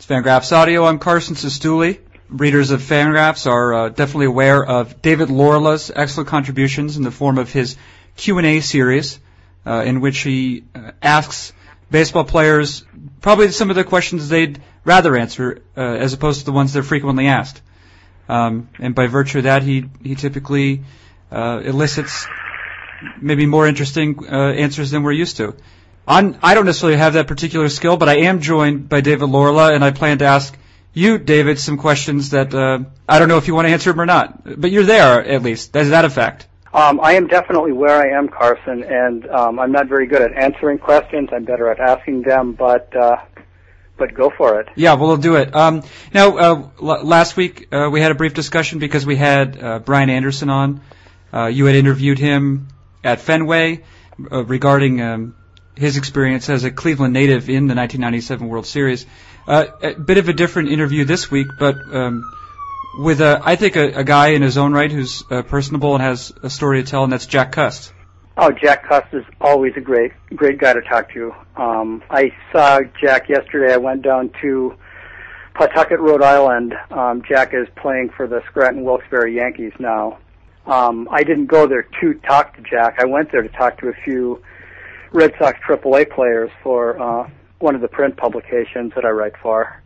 It's Fangraphs Audio. I'm Carson Cistulli. Readers of Fangraphs are uh, definitely aware of David Laurila's excellent contributions in the form of his Q&A series, uh, in which he uh, asks baseball players probably some of the questions they'd rather answer uh, as opposed to the ones they're frequently asked. Um, and by virtue of that, he he typically uh, elicits maybe more interesting uh, answers than we're used to. I'm, I don't necessarily have that particular skill, but I am joined by David Laurila, and I plan to ask you, David, some questions that uh, I don't know if you want to answer them or not. But you're there, at least. Is that a fact? Um, I am definitely where I am, Carson, and um, I'm not very good at answering questions. I'm better at asking them, but uh, but go for it. Yeah, well, we'll do it. Um, now, uh, l- last week uh, we had a brief discussion because we had uh, Brian Anderson on. Uh, you had interviewed him at Fenway uh, regarding um, his experience as a Cleveland native in the 1997 World Series. Uh, a bit of a different interview this week, but um, with a, I think a, a guy in his own right who's uh, personable and has a story to tell, and that's Jack Cust. Oh, Jack Cust is always a great, great guy to talk to. Um, I saw Jack yesterday. I went down to Pawtucket, Rhode Island. Um, Jack is playing for the Scranton Wilkes-Barre Yankees now. Um, I didn't go there to talk to Jack. I went there to talk to a few Red Sox AAA players for uh, one of the print publications that I write for.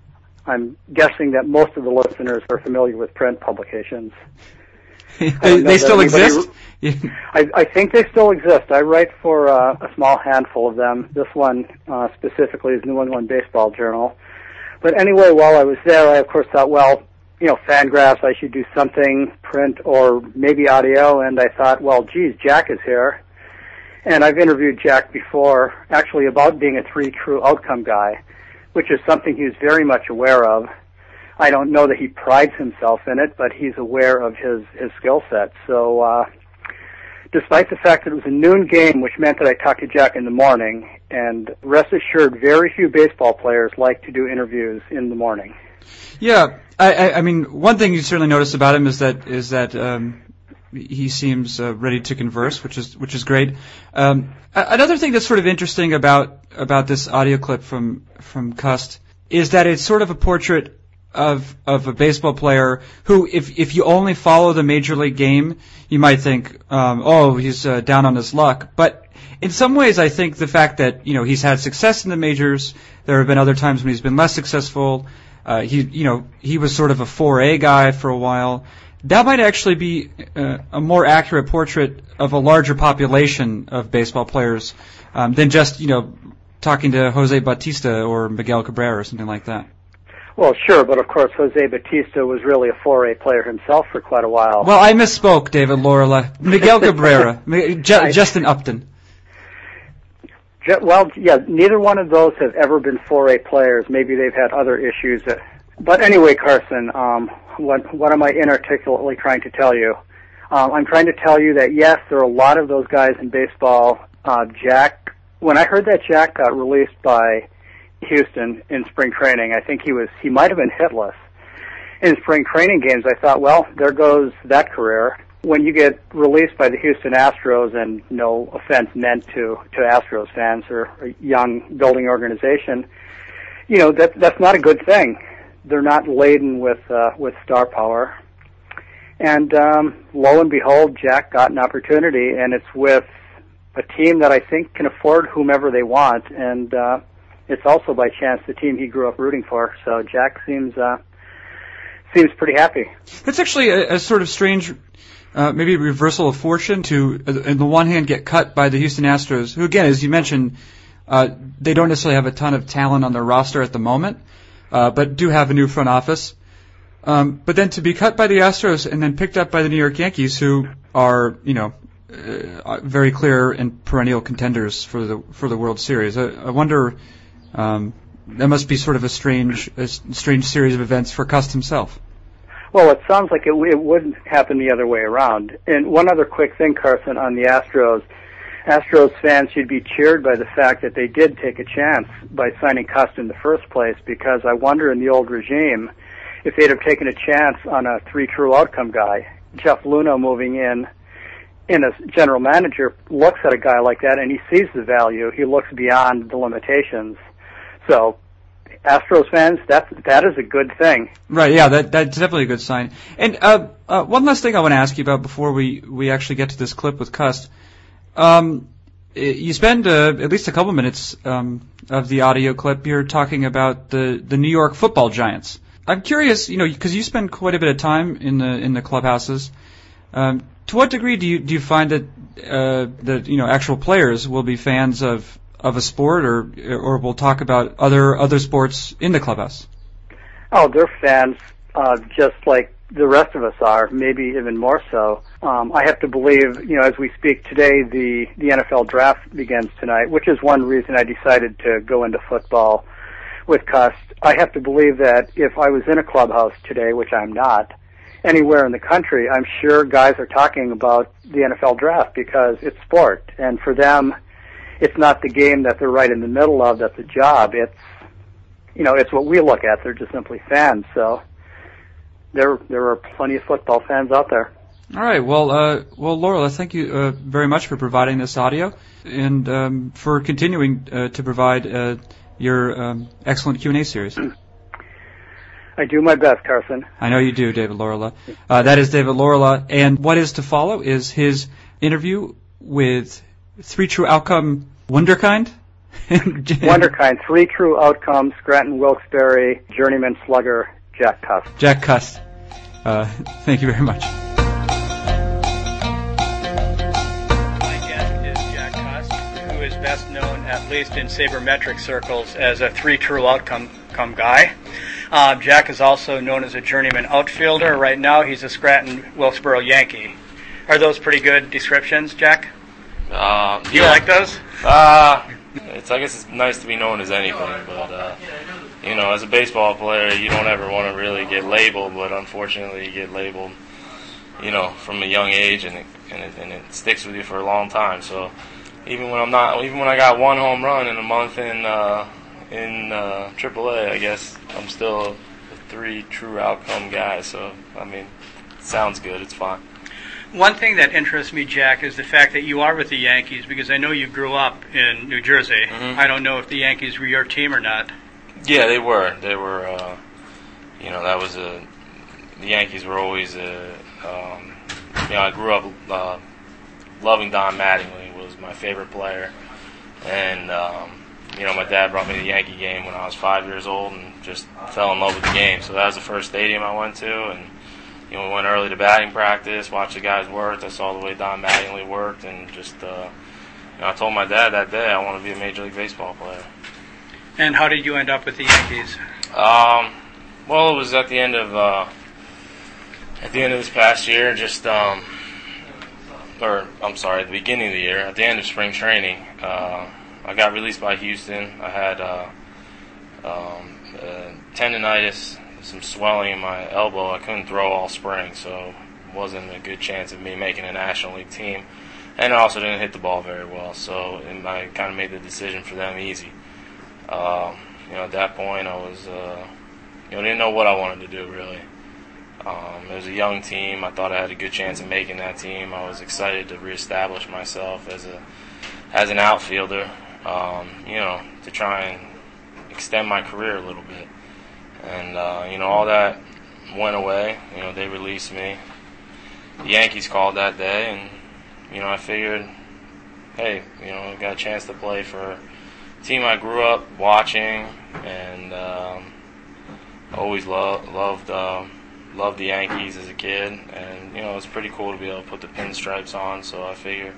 I'm guessing that most of the listeners are familiar with print publications. they, they still exist? I, I think they still exist. I write for uh, a small handful of them. This one uh, specifically is New England Baseball Journal. But anyway, while I was there, I of course thought, well, you know, Fangraphs, I should do something print or maybe audio. And I thought, well, geez, Jack is here. And I've interviewed Jack before, actually about being a three true outcome guy, which is something he's very much aware of. I don't know that he prides himself in it, but he's aware of his, his skill set. So, uh, despite the fact that it was a noon game, which meant that I talked to Jack in the morning, and rest assured, very few baseball players like to do interviews in the morning. Yeah, I, I, I mean, one thing you certainly notice about him is that is that um, he seems uh, ready to converse, which is which is great. Um, another thing that's sort of interesting about about this audio clip from from Cust is that it's sort of a portrait of of a baseball player who, if if you only follow the major league game, you might think, um, oh, he's uh, down on his luck. But in some ways, I think the fact that you know he's had success in the majors, there have been other times when he's been less successful. Uh, he, you know, he was sort of a 4A guy for a while. That might actually be uh, a more accurate portrait of a larger population of baseball players um, than just, you know, talking to Jose Bautista or Miguel Cabrera or something like that. Well, sure, but of course Jose Bautista was really a 4A player himself for quite a while. Well, I misspoke, David Laurila. Miguel Cabrera, Justin Upton. Well, yeah, neither one of those have ever been 4A players. Maybe they've had other issues. That, but anyway, Carson, um, what what am I inarticulately trying to tell you? Um, I'm trying to tell you that yes, there are a lot of those guys in baseball. Uh, Jack, when I heard that Jack got released by Houston in spring training, I think he was he might have been hitless in spring training games. I thought, well, there goes that career when you get released by the Houston Astros, and no offense meant to to Astros fans or a young building organization, you know that that's not a good thing. They're not laden with uh, with star power, and um, lo and behold, Jack got an opportunity, and it's with a team that I think can afford whomever they want, and uh, it's also by chance the team he grew up rooting for. So Jack seems uh, seems pretty happy. That's actually a, a sort of strange uh, maybe reversal of fortune to, uh, on the one hand, get cut by the Houston Astros, who, again, as you mentioned, uh, they don't necessarily have a ton of talent on their roster at the moment, uh, but do have a new front office. Um, but then to be cut by the Astros and then picked up by the New York Yankees, who are, you know, uh, very clear and perennial contenders for the for the World Series. I, I wonder. Um, that must be sort of a strange, a strange series of events for Cust himself. Well, it sounds like it, it wouldn't happen the other way around. And one other quick thing, Carson, on the Astros. Astros fans should be cheered by the fact that they did take a chance by signing Cust in the first place because I wonder in the old regime if they'd have taken a chance on a three true outcome guy. Jeff Luhnow moving in in a general manager looks at a guy like that and he sees the value. He looks beyond the limitations. So Astros fans, that that is a good thing. Right. Yeah. That that's definitely a good sign. And uh, uh, one last thing I want to ask you about before we we actually get to this clip with Cust. Um, you spend uh, at least a couple minutes um, of the audio clip. You're talking about the the New York Football Giants. I'm curious, you know, because you spend quite a bit of time in the in the clubhouses. Um, to what degree do you do you find that uh, that you know actual players will be fans of of a sport, or or will talk about other other sports in the clubhouse? Oh, they're fans, uh, just like the rest of us are, maybe even more so. Um, I have to believe, you know, as we speak today, the the NFL draft begins tonight, which is one reason I decided to go into football with Cust. I have to believe that if I was in a clubhouse today, which I'm not, anywhere in the country, I'm sure guys are talking about the NFL draft because it's sport, and for them, it's not the game that they're right in the middle of that's a job. It's you know, it's what we look at. They're just simply fans. So there there are plenty of football fans out there. All right. Well, uh, well, Laura, thank you uh, very much for providing this audio and um, for continuing uh, to provide uh, your um, excellent Q and A series. I do my best, Carson. I know you do, David Laurila. Uh, that is David Laurila, and what is to follow is his interview with Three True Outcome Wonderkind. Wonderkind, Three True Outcomes, Scranton Wilkes-Barre, Journeyman Slugger, Jack Cust. Jack Cust. Uh, thank you very much. My guest is Jack Cust, who is best known, at least in sabermetric circles, as a three true outcome come guy. Uh, Jack is also known as a journeyman outfielder. Right now, he's a Scranton Wilkes-Barre Yankee. Are those pretty good descriptions, Jack? Uh, Do you yeah. like those? Uh, it's I guess it's nice to be known as anything, but uh, you know, as a baseball player, you don't ever want to really get labeled, but unfortunately, you get labeled, you know, from a young age, and it, and it, and it sticks with you for a long time. So even when I'm not, even when I got one home run in a month in uh, in uh, AAA, I guess I'm still a three true outcome guy. So I mean, sounds good. It's fine. One thing that interests me, Jack, is the fact that you are with the Yankees because I know you grew up in New Jersey. Mhm. I don't know if the Yankees were your team or not. Yeah, they were. They were. Uh, you know, that was a. The Yankees were always a. Um, you know, I grew up uh, loving Don Mattingly. Was my favorite player, and um, you know, my dad brought me to the Yankee game when I was five years old, and just fell in love with the game. So that was the first stadium I went to, and you know, we went early to batting practice, watched the guys work. I saw the way Don Mattingly worked, and just. Uh, you know, I told my dad that day I want to be a major league baseball player. And how did you end up with the Yankees? Um, well, it was at the end of uh, at the end of this past year, just um, or I'm sorry, at the beginning of the year, at the end of spring training, uh, I got released by Houston. I had uh, um, uh, tendonitis, some swelling in my elbow. I couldn't throw all spring, so wasn't a good chance of me making a National League team. And I also didn't hit the ball very well, so I kind of made the decision for them easy. Um, you know, at that point, I was, uh, you know, didn't know what I wanted to do really. Um, it was a young team. I thought I had a good chance of making that team. I was excited to reestablish myself as a as an outfielder. Um, you know, to try and extend my career a little bit. And uh, you know, all that went away. You know, they released me. The Yankees called that day, and you know, I figured, hey, you know, I got a chance to play for team I grew up watching, and um, always lo- loved um, loved the Yankees as a kid, and you know, it's pretty cool to be able to put the pinstripes on. So I figured,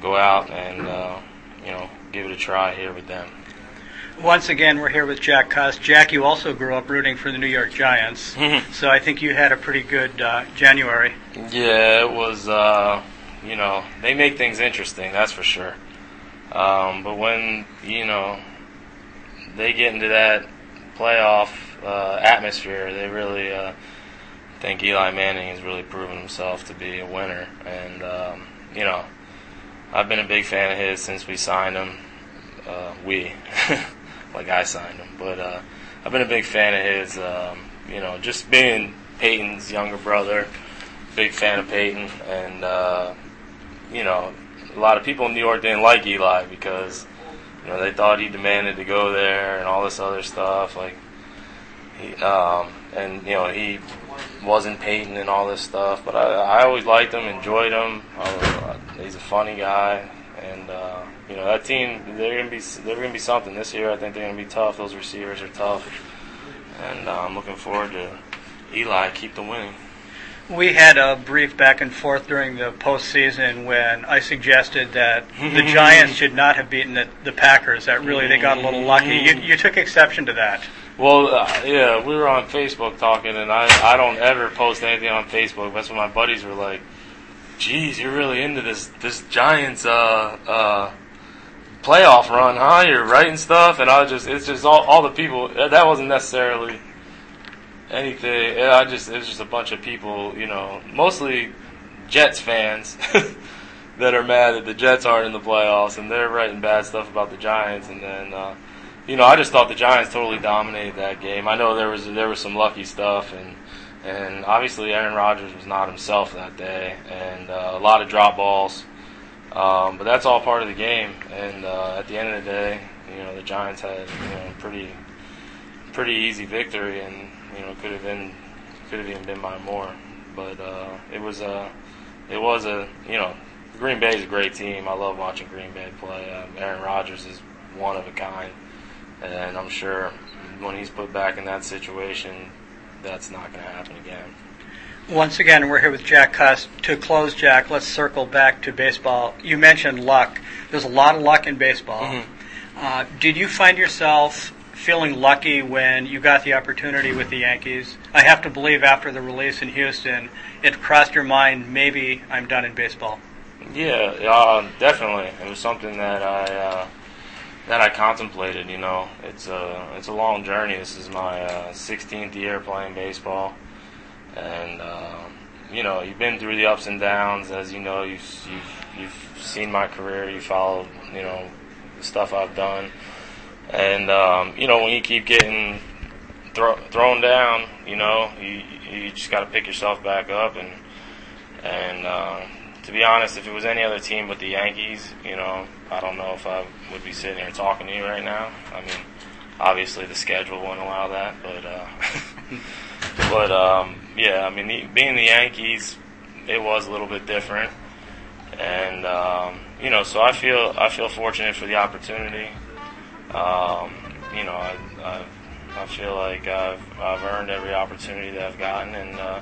go out and uh, you know, give it a try here with them. Once again, we're here with Jack Cust. Jack, you also grew up rooting for the New York Giants, so I think you had a pretty good uh, January. Yeah, it was. Uh, you know, they make things interesting. That's for sure. Um, but when you know they get into that playoff uh, atmosphere, they really uh, think Eli Manning has really proven himself to be a winner. And um, you know, I've been a big fan of his since we signed him. Uh, we, like I signed him, but uh, I've been a big fan of his. Um, you know, just being Peyton's younger brother, big fan of Peyton, and uh, you know, a lot of people in New York didn't like Eli because you know, they thought he demanded to go there and all this other stuff. Like, he, um, and you know, he wasn't Peyton and all this stuff. But I, I always liked him, enjoyed him. Uh, he's a funny guy, and uh, you know, that team they're gonna be they're gonna be something this year. I think they're gonna be tough. Those receivers are tough, and uh, I'm looking forward to Eli keep the winning. We had a brief back and forth during the postseason when I suggested that the Giants should not have beaten the, the Packers. That really they got a little lucky. You, you took exception to that. Well, uh, yeah, we were on Facebook talking, and I, I don't ever post anything on Facebook. That's when my buddies were like, "Geez, you're really into this this Giants uh, uh, playoff run, huh? You're writing stuff." And I just, it's just all, all the people. That wasn't necessarily anything. I just, it was just a bunch of people, you know, mostly Jets fans. that are mad that the Jets aren't in the playoffs, and they're writing bad stuff about the Giants, and then uh, you know, I just thought the Giants totally dominated that game. I know there was there was some lucky stuff, and and obviously Aaron Rodgers was not himself that day, and uh, a lot of drop balls. Um, but that's all part of the game, and uh, at the end of the day, you know, the Giants had you know pretty pretty easy victory, and you know could have been could have even been by more, but uh, it was a it was a you know Green Bay is a great team. I love watching Green Bay play. Um, Aaron Rodgers is one of a kind and I'm sure when he's put back in that situation, that's not going to happen again. Once again, we're here with Jack Cust. To close, Jack, let's circle back to baseball. You mentioned luck. There's a lot of luck in baseball. Mm-hmm. Uh, did you find yourself feeling lucky when you got the opportunity with the Yankees? I have to believe after the release in Houston, it crossed your mind, maybe I'm done in baseball. Yeah, uh, definitely. It was something that I. Uh, that I contemplated. You know, it's a it's a long journey. This is my uh, 16th year playing baseball, and uh, you know, you've been through the ups and downs. As you know, you've you've you've seen my career. You followed, you know, the stuff I've done, and um, you know, when you keep getting thro- thrown down, you know, you you just got to pick yourself back up and and. Uh, to be honest, if it was any other team but the Yankees, you know, I don't know if I would be sitting here talking to you right now. I mean, obviously the schedule wouldn't allow that, but uh, but um, yeah, I mean, the, being the Yankees, it was a little bit different, and um, you know, so I feel I feel fortunate for the opportunity. Um, you know, I, I I feel like I've I've earned every opportunity that I've gotten, and uh,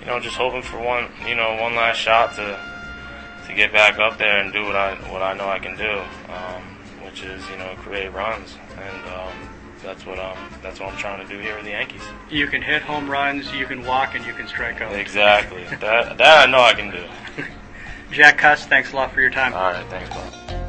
you know, just hoping for one you know one last shot to to get back up there and do what I what I know I can do, um, which is you know create runs, and um, that's what I'm that's what I'm trying to do here with the Yankees. You can hit home runs, you can walk, and you can strike out. Exactly. that that I know I can do. Jack Cust, thanks a lot for your time. All right, thanks, Bob.